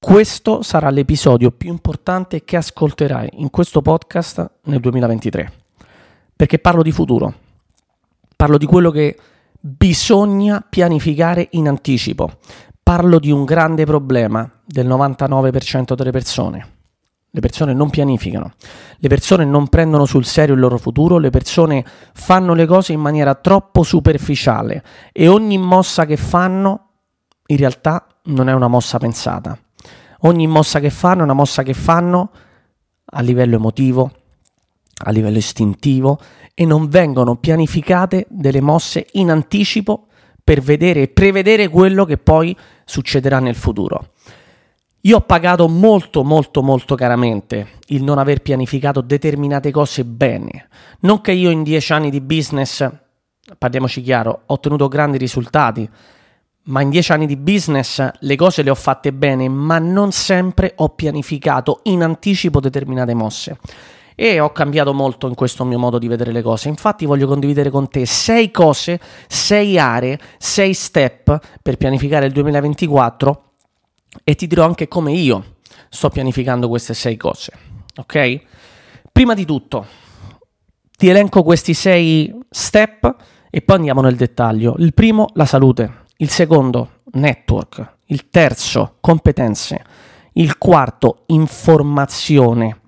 Questo sarà l'episodio più importante che ascolterai in questo podcast nel 2023, perché parlo di futuro, parlo di quello che bisogna pianificare in anticipo, parlo di un grande problema del 99% delle persone. Le persone non pianificano, le persone non prendono sul serio il loro futuro, le persone fanno le cose in maniera troppo superficiale e ogni mossa che fanno in realtà non è una mossa pensata ogni mossa che fanno è una mossa che fanno a livello emotivo, a livello istintivo e non vengono pianificate delle mosse in anticipo per vedere e prevedere quello che poi succederà nel futuro. Io ho pagato molto molto molto caramente il non aver pianificato determinate cose bene. Non che io in dieci anni di business, parliamoci chiaro, ho ottenuto grandi risultati, ma in dieci anni di business le cose le ho fatte bene, ma non sempre ho pianificato in anticipo determinate mosse. E ho cambiato molto in questo mio modo di vedere le cose. Infatti voglio condividere con te sei cose, sei aree, sei step per pianificare il 2024 e ti dirò anche come io sto pianificando queste sei cose. Ok? Prima di tutto, ti elenco questi sei step e poi andiamo nel dettaglio. Il primo, la salute il secondo network, il terzo competenze, il quarto informazione,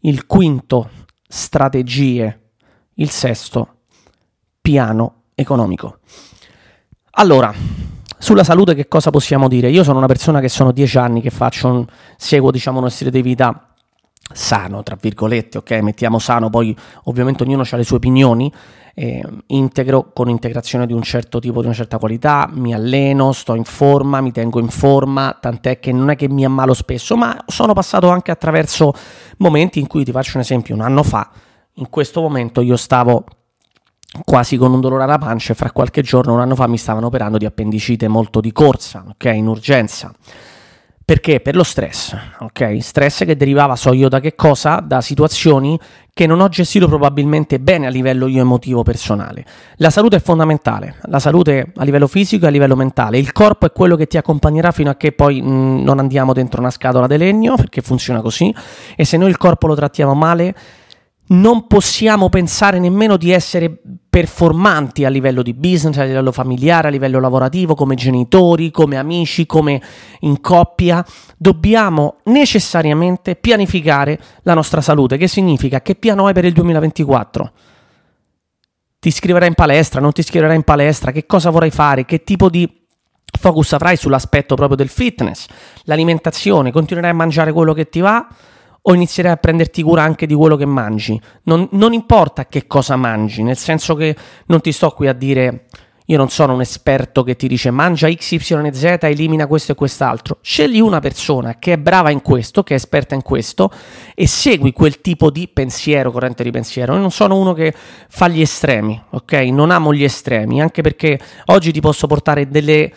il quinto strategie, il sesto piano economico. Allora, sulla salute che cosa possiamo dire? Io sono una persona che sono dieci anni che faccio un, seguo diciamo uno stile di vita sano, tra virgolette, ok? Mettiamo sano, poi ovviamente ognuno ha le sue opinioni, eh, integro con integrazione di un certo tipo, di una certa qualità, mi alleno, sto in forma, mi tengo in forma, tant'è che non è che mi ammalo spesso, ma sono passato anche attraverso momenti in cui ti faccio un esempio, un anno fa, in questo momento io stavo quasi con un dolore alla pancia e fra qualche giorno, un anno fa, mi stavano operando di appendicite molto di corsa, ok, in urgenza. Perché? Per lo stress, ok? Stress che derivava, so io da che cosa? Da situazioni che non ho gestito probabilmente bene a livello io emotivo personale. La salute è fondamentale, la salute a livello fisico e a livello mentale. Il corpo è quello che ti accompagnerà fino a che poi mh, mm, non andiamo dentro una scatola di legno, perché funziona così, e se noi il corpo lo trattiamo male, non possiamo pensare nemmeno di essere performanti a livello di business, a livello familiare, a livello lavorativo, come genitori, come amici, come in coppia. Dobbiamo necessariamente pianificare la nostra salute, che significa che piano hai per il 2024? Ti iscriverai in palestra, non ti iscriverai in palestra, che cosa vorrai fare, che tipo di focus avrai sull'aspetto proprio del fitness, l'alimentazione, continuerai a mangiare quello che ti va o inizierai a prenderti cura anche di quello che mangi. Non, non, importa che cosa mangi, nel senso che non ti sto qui a dire io non sono un esperto che ti dice mangia X, Y e Z, elimina questo e quest'altro. Scegli una persona che è brava in questo, che è esperta in questo e segui quel tipo di pensiero, corrente di pensiero. Io non sono uno che fa gli estremi, ok? Non amo gli estremi, anche perché oggi ti posso portare delle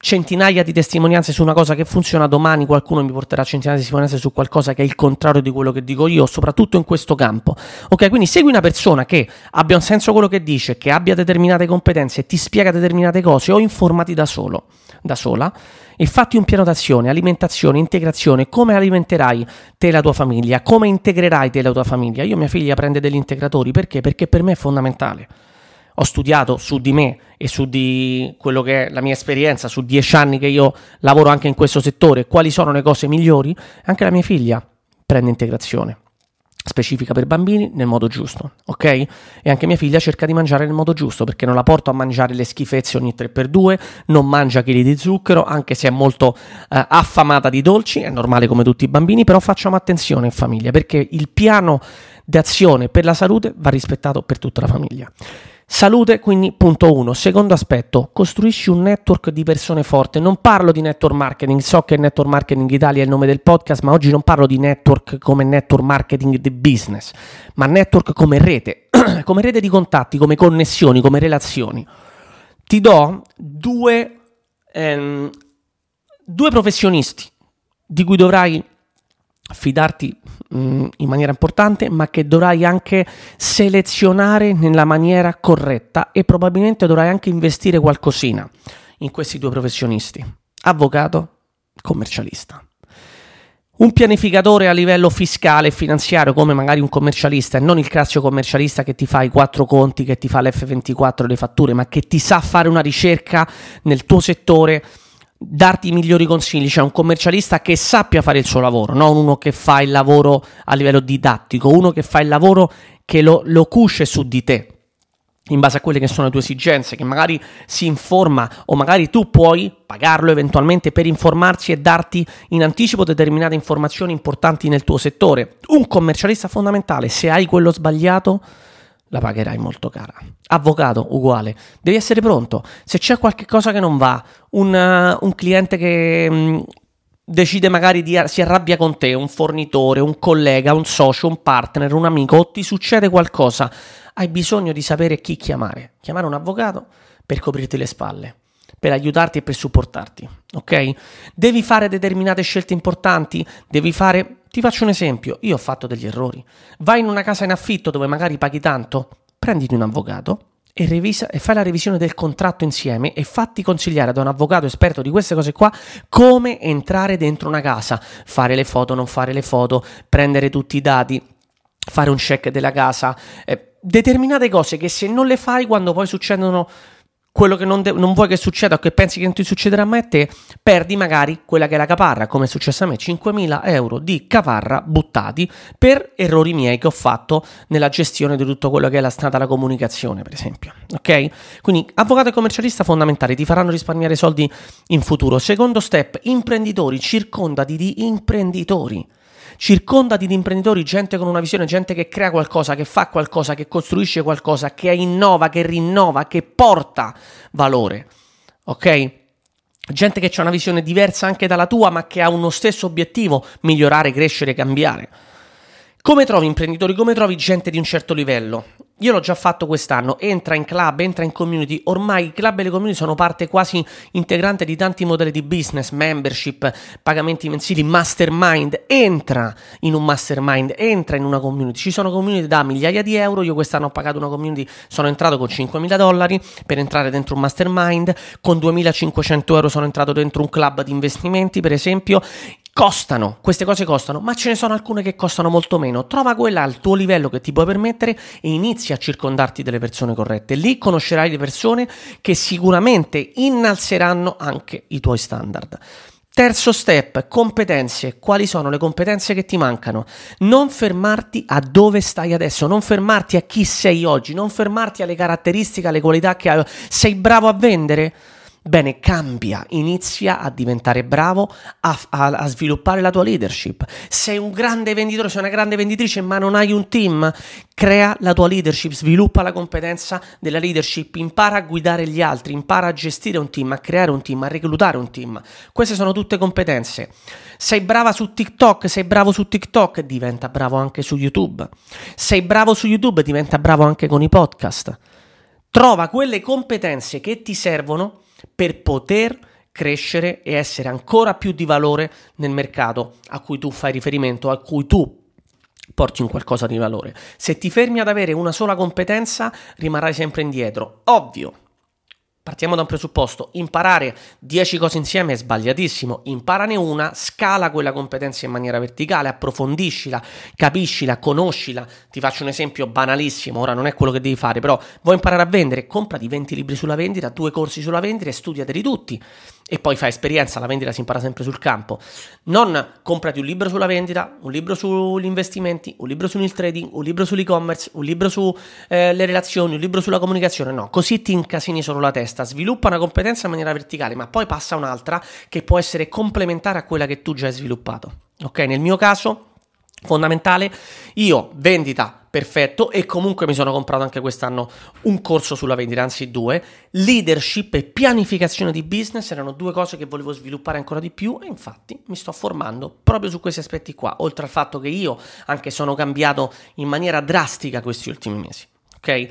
centinaia di testimonianze su una cosa che funziona, domani qualcuno mi porterà centinaia di testimonianze su qualcosa che è il contrario di quello che dico io, soprattutto in questo campo. Ok, quindi segui una persona che abbia un senso quello che dice, che abbia determinate competenze e ti spiega determinate cose o informati da solo, da sola e fatti un piano d'azione, alimentazione, integrazione, come alimenterai te e la tua famiglia, come integrerai te e la tua famiglia. Io mia figlia prende degli integratori perché? Perché per me è fondamentale ho studiato su di me e su di quello che è la mia esperienza, su dieci anni che io lavoro anche in questo settore, quali sono le cose migliori, anche la mia figlia prende integrazione specifica per bambini nel modo giusto, ok? E anche mia figlia cerca di mangiare nel modo giusto perché non la porto a mangiare le schifezze ogni 3x2, non mangia chili di zucchero, anche se è molto eh, affamata di dolci, è normale come tutti i bambini, però facciamo attenzione in famiglia perché il piano d'azione per la salute va rispettato per tutta la famiglia. Salute, quindi punto uno. Secondo aspetto, costruisci un network di persone forti. Non parlo di network marketing, so che Network Marketing Italia è il nome del podcast, ma oggi non parlo di network come network marketing di business, ma network come rete, come rete di contatti, come connessioni, come relazioni. Ti do due, ehm, due professionisti di cui dovrai fidarti mh, mm, in maniera importante, ma che dovrai anche selezionare nella maniera corretta e probabilmente dovrai anche investire qualcosina in questi due professionisti, avvocato, commercialista. un pianificatore a livello fiscale e finanziario come magari un commercialista e non il classico commercialista che ti fa i quattro conti, che ti fa l'F24 le fatture, ma che ti sa fare una ricerca nel tuo settore, darti i migliori consigli, cioè un commercialista che sappia fare il suo lavoro, non uno che fa il lavoro a livello didattico, uno che fa il lavoro che lo, lo cuce su di te in base a quelle che sono le tue esigenze, che magari si informa o magari tu puoi pagarlo eventualmente per informarsi e darti in anticipo determinate informazioni importanti nel tuo settore. Un commercialista fondamentale, se hai quello sbagliato, la pagherai molto cara. Avvocato, uguale, devi essere pronto. Se c'è qualche cosa che non va, un, uh, un cliente che... Mh, decide magari di si arrabbia con te, un fornitore, un collega, un socio, un partner, un amico, o ti succede qualcosa, hai bisogno di sapere chi chiamare. Chiamare un avvocato per coprirti le spalle, per aiutarti e per supportarti, ok? Devi fare determinate scelte importanti, devi fare... Ti faccio un esempio, io ho fatto degli errori. Vai in una casa in affitto dove magari paghi tanto, prenditi un avvocato, e, revisa, e, fai la revisione del contratto insieme e fatti consigliare da un avvocato esperto di queste cose qua come entrare dentro una casa, fare le foto, non fare le foto, prendere tutti i dati, fare un check della casa, eh, determinate cose che se non le fai quando poi succedono quello che non, de- non, vuoi che succeda o che pensi che non ti succederà mai a te, perdi magari quella che è la caparra, come è successo a me, 5.000 euro di caparra buttati per errori miei che ho fatto nella gestione di tutto quello che è la stata della comunicazione, per esempio. Ok? Quindi avvocato e commercialista fondamentali, ti faranno risparmiare soldi in futuro. Secondo step, imprenditori, circondati di imprenditori circondati di imprenditori, gente con una visione, gente che crea qualcosa, che fa qualcosa, che costruisce qualcosa, che innova, che rinnova, che porta valore. Ok? Gente che ha una visione diversa anche dalla tua, ma che ha uno stesso obiettivo, migliorare, crescere, cambiare. Come trovi imprenditori? Come trovi gente di un certo livello? Io l'ho già fatto quest'anno, entra in club, entra in community, ormai i club e le community sono parte quasi integrante di tanti modelli di business, membership, pagamenti mensili, mastermind, entra in un mastermind, entra in una community, ci sono community da migliaia di euro, io quest'anno ho pagato una community, sono entrato con 5.000 dollari per entrare dentro un mastermind, con 2.500 euro sono entrato dentro un club di investimenti per esempio, costano, queste cose costano, ma ce ne sono alcune che costano molto meno. Trova quella al tuo livello che ti puoi permettere e inizi a circondarti delle persone corrette. Lì conoscerai le persone che sicuramente innalzeranno anche i tuoi standard. Terzo step, competenze. Quali sono le competenze che ti mancano? Non fermarti a dove stai adesso, non fermarti a chi sei oggi, non fermarti alle caratteristiche, alle qualità che hai. Sei bravo a vendere? Bene, cambia, inizia a diventare bravo a, a, a, sviluppare la tua leadership. Sei un grande venditore, sei una grande venditrice, ma non hai un team. Crea la tua leadership, sviluppa la competenza della leadership, impara a guidare gli altri, impara a gestire un team, a creare un team, a reclutare un team. Queste sono tutte competenze. Sei brava su TikTok, sei bravo su TikTok, diventa bravo anche su YouTube. Sei bravo su YouTube, diventa bravo anche con i podcast. Trova quelle competenze che ti servono per poter crescere e essere ancora più di valore nel mercato a cui tu fai riferimento, a cui tu porti un qualcosa di valore. Se ti fermi ad avere una sola competenza, rimarrai sempre indietro. Ovvio, Partiamo da un presupposto, imparare 10 cose insieme è sbagliatissimo, imparane una, scala quella competenza in maniera verticale, approfondiscila, capiscila, conoscila. Ti faccio un esempio banalissimo, ora non è quello che devi fare, però vuoi imparare a vendere, comprati 20 libri sulla vendita, due corsi sulla vendita e studiateli tutti e poi fai esperienza, la vendita si impara sempre sul campo. Non comprati un libro sulla vendita, un libro sugli investimenti, un libro sul trading, un libro sull'e-commerce, un libro sulle eh, relazioni, un libro sulla comunicazione, no, così ti incasini solo la testa. Sviluppa una competenza in maniera verticale, ma poi passa un'altra che può essere complementare a quella che tu già hai sviluppato. Ok, nel mio caso fondamentale, io vendita perfetto e comunque mi sono comprato anche quest'anno un corso sulla vendita, anzi due, leadership e pianificazione di business erano due cose che volevo sviluppare ancora di più e infatti mi sto formando proprio su questi aspetti qua, oltre al fatto che io anche sono cambiato in maniera drastica questi ultimi mesi, ok?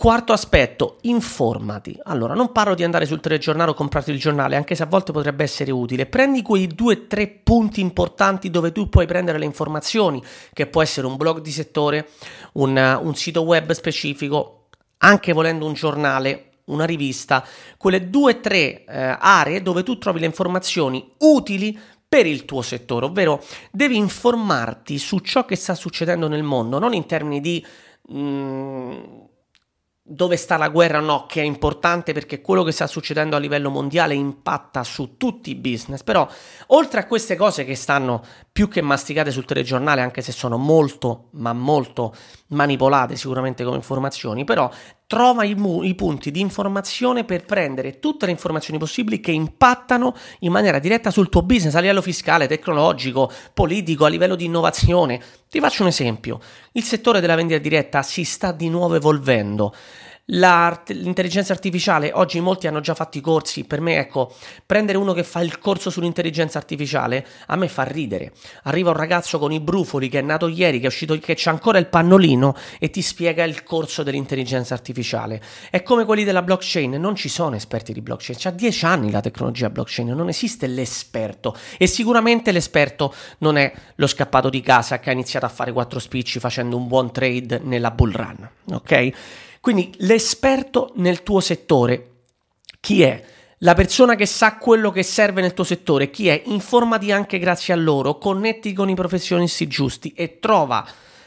Quarto aspetto, informati. Allora, non parlo di andare sul telegiornale o comprarti il giornale, anche se a volte potrebbe essere utile. Prendi quei due o tre punti importanti dove tu puoi prendere le informazioni, che può essere un blog di settore, un, un sito web specifico, anche volendo un giornale, una rivista, quelle due o tre eh, aree dove tu trovi le informazioni utili per il tuo settore, ovvero devi informarti su ciò che sta succedendo nel mondo, non in termini di... Mm, dove sta la guerra no, che è importante perché quello che sta succedendo a livello mondiale impatta su tutti i business, però oltre a queste cose che stanno più che masticate sul telegiornale, anche se sono molto, ma molto manipolate sicuramente come informazioni, però trova i, mu- i punti di informazione per prendere tutte le informazioni possibili che impattano in maniera diretta sul tuo business a livello fiscale, tecnologico, politico, a livello di innovazione. Ti faccio un esempio, il settore della vendita diretta si sta di nuovo evolvendo l'intelligenza artificiale, oggi molti hanno già fatto i corsi, per me ecco, prendere uno che fa il corso sull'intelligenza artificiale a me fa ridere. Arriva un ragazzo con i brufoli che è nato ieri, che è uscito, che c'ha ancora il pannolino e ti spiega il corso dell'intelligenza artificiale. È come quelli della blockchain, non ci sono esperti di blockchain, c'ha dieci anni la tecnologia blockchain, non esiste l'esperto e sicuramente l'esperto non è lo scappato di casa che ha iniziato a fare quattro spicci facendo un buon trade nella bull run, ok? Quindi l'esperto nel tuo settore, chi è? La persona che sa quello che serve nel tuo settore, chi è? Informati anche grazie a loro, connetti con i professionisti giusti e trova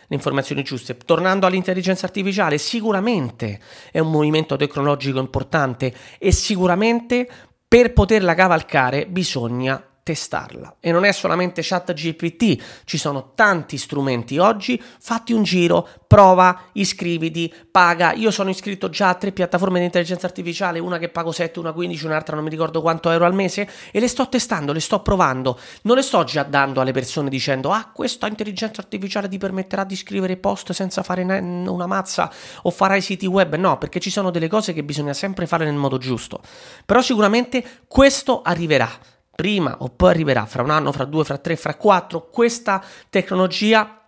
le informazioni giuste. Tornando all'intelligenza artificiale, sicuramente è un movimento tecnologico importante e sicuramente per poterla cavalcare bisogna testarla. E non è solamente ChatGPT, ci sono tanti strumenti oggi, fatti un giro, prova, iscriviti, paga. Io sono iscritto già a tre piattaforme di intelligenza artificiale, una che pago 7, una 15, un'altra non mi ricordo quanto euro al mese e le sto testando, le sto provando. Non le sto già dando alle persone dicendo "Ah, questa intelligenza artificiale ti permetterà di scrivere post senza fare una mazza o farai siti web". No, perché ci sono delle cose che bisogna sempre fare nel modo giusto. Però sicuramente questo arriverà prima o poi arriverà fra un anno, fra due, fra tre, fra quattro, questa tecnologia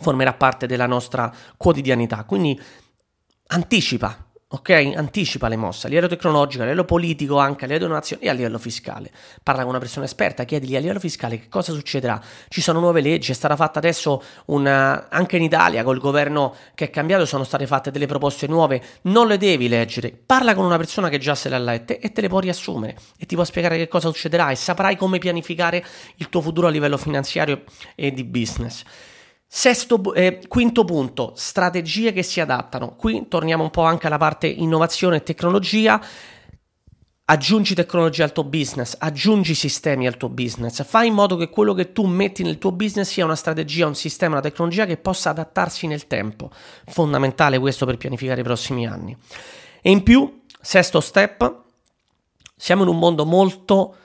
formerà parte della nostra quotidianità. Quindi anticipa, ok? Anticipa le mosse a livello tecnologico, a livello politico, anche a livello nazionale e a livello fiscale. Parla con una persona esperta, chiedigli a livello fiscale che cosa succederà. Ci sono nuove leggi, è stata fatta adesso una, anche in Italia col governo che è cambiato, sono state fatte delle proposte nuove, non le devi leggere. Parla con una persona che già se le ha lette e te le può riassumere e ti può spiegare che cosa succederà e saprai come pianificare il tuo futuro a livello finanziario e di business. Sesto, eh, quinto punto, strategie che si adattano. Qui torniamo un po' anche alla parte innovazione e tecnologia. Aggiungi tecnologia al tuo business, aggiungi sistemi al tuo business, fai in modo che quello che tu metti nel tuo business sia una strategia, un sistema, una tecnologia che possa adattarsi nel tempo. Fondamentale questo per pianificare i prossimi anni. E in più, sesto step, siamo in un mondo molto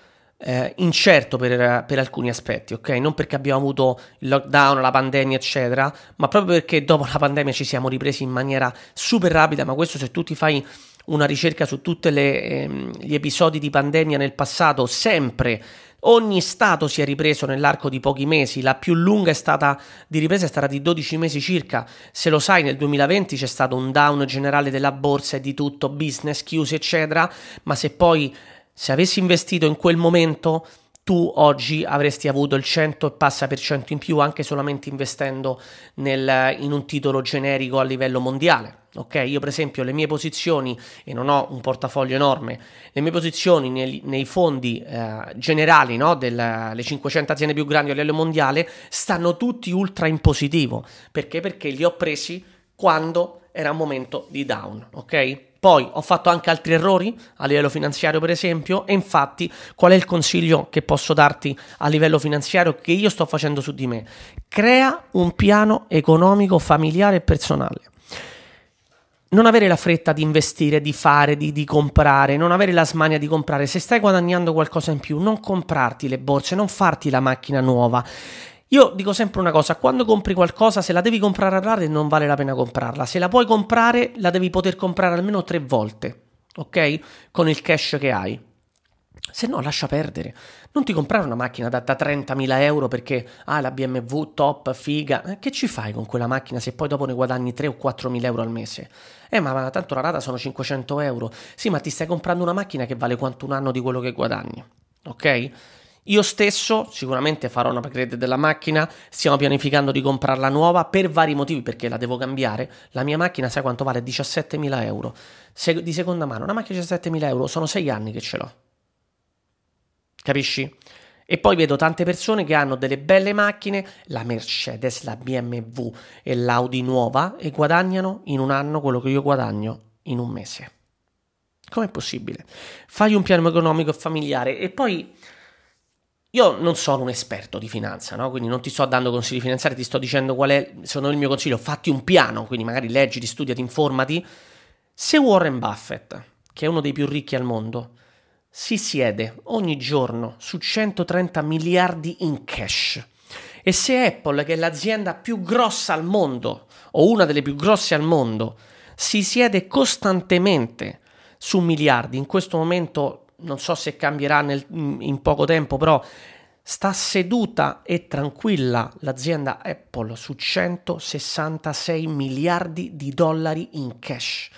eh, incerto per, per, alcuni aspetti, ok? Non perché abbiamo avuto il lockdown, la pandemia, eccetera, ma proprio perché dopo la pandemia ci siamo ripresi in maniera super rapida. Ma questo, se tu ti fai una ricerca su tutti ehm, gli episodi di pandemia nel passato, sempre. Ogni stato si è ripreso nell'arco di pochi mesi, la più lunga è stata di ripresa è stata di 12 mesi circa. Se lo sai, nel 2020 c'è stato un down generale della borsa e di tutto, business chiusi, eccetera, ma se poi se avessi investito in quel momento, tu oggi avresti avuto il 100 e passa per cento in più anche solamente investendo nel, in un titolo generico a livello mondiale. Ok, io per esempio le mie posizioni, e non ho un portafoglio enorme, le mie posizioni nei, nei fondi eh, generali no, delle 500 aziende più grandi a livello mondiale stanno tutti ultra in positivo. Perché? Perché li ho presi quando era un momento di down, ok? Poi ho fatto anche altri errori a livello finanziario, per esempio, e infatti qual è il consiglio che posso darti a livello finanziario che io sto facendo su di me? Crea un piano economico familiare e personale. Non avere la fretta di investire, di fare, di, di, comprare, non avere la smania di comprare. Se stai guadagnando qualcosa in più, non comprarti le borse, non farti la macchina nuova. Io dico sempre una cosa, quando compri qualcosa, se la devi comprare a rate non vale la pena comprarla, se la puoi comprare la devi poter comprare almeno tre volte, ok? Con il cash che hai. Se no, lascia perdere. Non ti comprare una macchina da, da 30.000 euro perché ah, la BMW top, figa. Eh, che ci fai con quella macchina se poi dopo ne guadagni 3 o 4.000 euro al mese? Eh, ma, ma tanto la rata sono 500 euro. Sì, ma ti stai comprando una macchina che vale quanto un anno di quello che guadagni. Ok? Io stesso sicuramente farò una upgrade della macchina, stiamo pianificando di comprarla nuova per vari motivi perché la devo cambiare. La mia macchina sai quanto vale? 17.000 euro. Se- di seconda mano, una macchina di 17.000 euro, sono 6 anni che ce l'ho. Capisci? E poi vedo tante persone che hanno delle belle macchine, la Mercedes, la BMW e l'Audi nuova, e guadagnano in un anno quello che io guadagno in un mese. Com'è possibile? Fai un piano economico familiare e poi io non sono un esperto di finanza, no? quindi non ti sto dando consigli finanziari, ti sto dicendo qual è secondo il mio consiglio. Fatti un piano, quindi magari leggiti, studiati, informati. Se Warren Buffett, che è uno dei più ricchi al mondo, si siede ogni giorno su 130 miliardi in cash. E se Apple, che è l'azienda più grossa al mondo, o una delle più grosse al mondo, si siede costantemente su miliardi, in questo momento non so se cambierà nel, in poco tempo, però sta seduta e tranquilla l'azienda Apple su 166 miliardi di dollari in cash.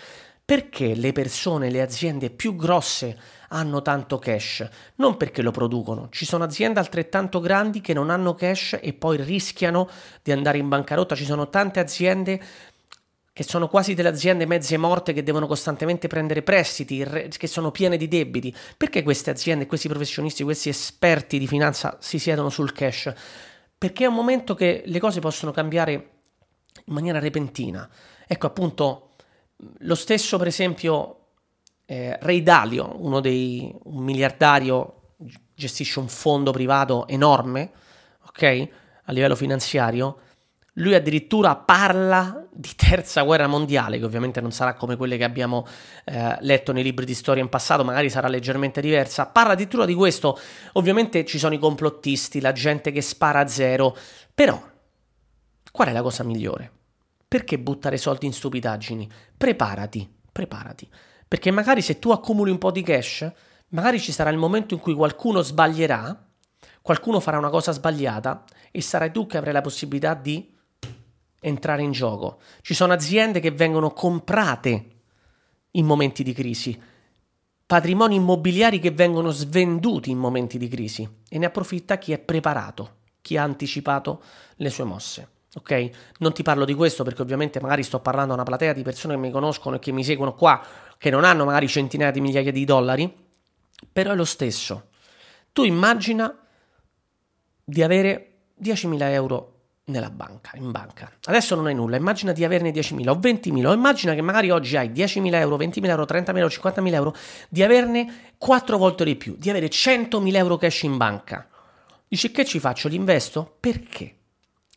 Perché le persone, le aziende più grosse hanno tanto cash? Non perché lo producono, ci sono aziende altrettanto grandi che non hanno cash e poi rischiano di andare in bancarotta, ci sono tante aziende che sono quasi delle aziende mezze morte che devono costantemente prendere prestiti, che sono piene di debiti. Perché queste aziende, questi professionisti, questi esperti di finanza si siedono sul cash? Perché è un momento che le cose possono cambiare in maniera repentina. Ecco appunto lo stesso, per esempio, eh, Ray Dalio, uno dei un miliardario, gestisce un fondo privato enorme, ok? A livello finanziario. Lui addirittura parla di terza guerra mondiale, che ovviamente non sarà come quelle che abbiamo eh, letto nei libri di storia in passato, magari sarà leggermente diversa. Parla addirittura di questo. Ovviamente ci sono i complottisti, la gente che spara a zero. Però, qual è la cosa migliore? Perché buttare soldi in stupidaggini? Preparati, preparati. Perché magari se tu accumuli un po' di cash, magari ci sarà il momento in cui qualcuno sbaglierà, qualcuno farà una cosa sbagliata e sarai tu che avrai la possibilità di entrare in gioco. Ci sono aziende che vengono comprate in momenti di crisi, patrimoni immobiliari che vengono svenduti in momenti di crisi e ne approfitta chi è preparato, chi ha anticipato le sue mosse. Ok? Non ti parlo di questo perché ovviamente magari sto parlando a una platea di persone che mi conoscono e che mi seguono qua, che non hanno magari centinaia di migliaia di dollari, però è lo stesso. Tu immagina di avere 10.000 euro nella banca, in banca. Adesso non hai nulla, immagina di averne 10.000 o 20.000, o immagina che magari oggi hai 10.000 euro, 20.000 euro, 30.000 euro, 50.000 euro, di averne 4 volte di più, di avere 100.000 euro cash in banca. Dici che ci faccio? Li investo? Perché?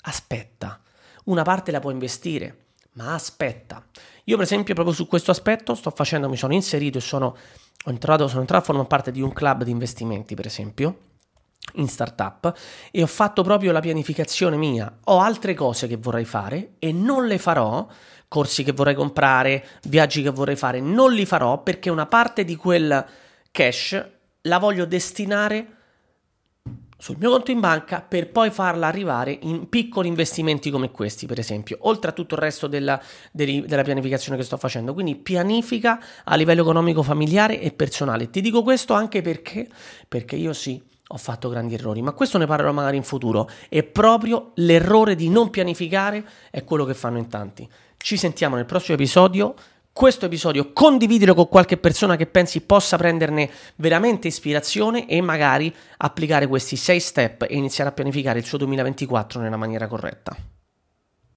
aspetta, una parte la puoi investire, ma aspetta. Io per esempio proprio su questo aspetto sto facendo, mi sono inserito e sono entrato, sono entrato a formare parte di un club di investimenti per esempio in startup e ho fatto proprio la pianificazione mia. Ho altre cose che vorrei fare e non le farò, corsi che vorrei comprare, viaggi che vorrei fare, non li farò perché una parte di quel cash la voglio destinare sul mio conto in banca per poi farla arrivare in piccoli investimenti come questi, per esempio, oltre a tutto il resto della, della, pianificazione che sto facendo. Quindi pianifica a livello economico, familiare e personale. Ti dico questo anche perché, perché io sì, ho fatto grandi errori, ma questo ne parlerò magari in futuro. E proprio l'errore di non pianificare è quello che fanno in tanti. Ci sentiamo nel prossimo episodio questo episodio, condividilo con qualche persona che pensi possa prenderne veramente ispirazione e magari applicare questi 6 step e iniziare a pianificare il suo 2024 nella maniera corretta.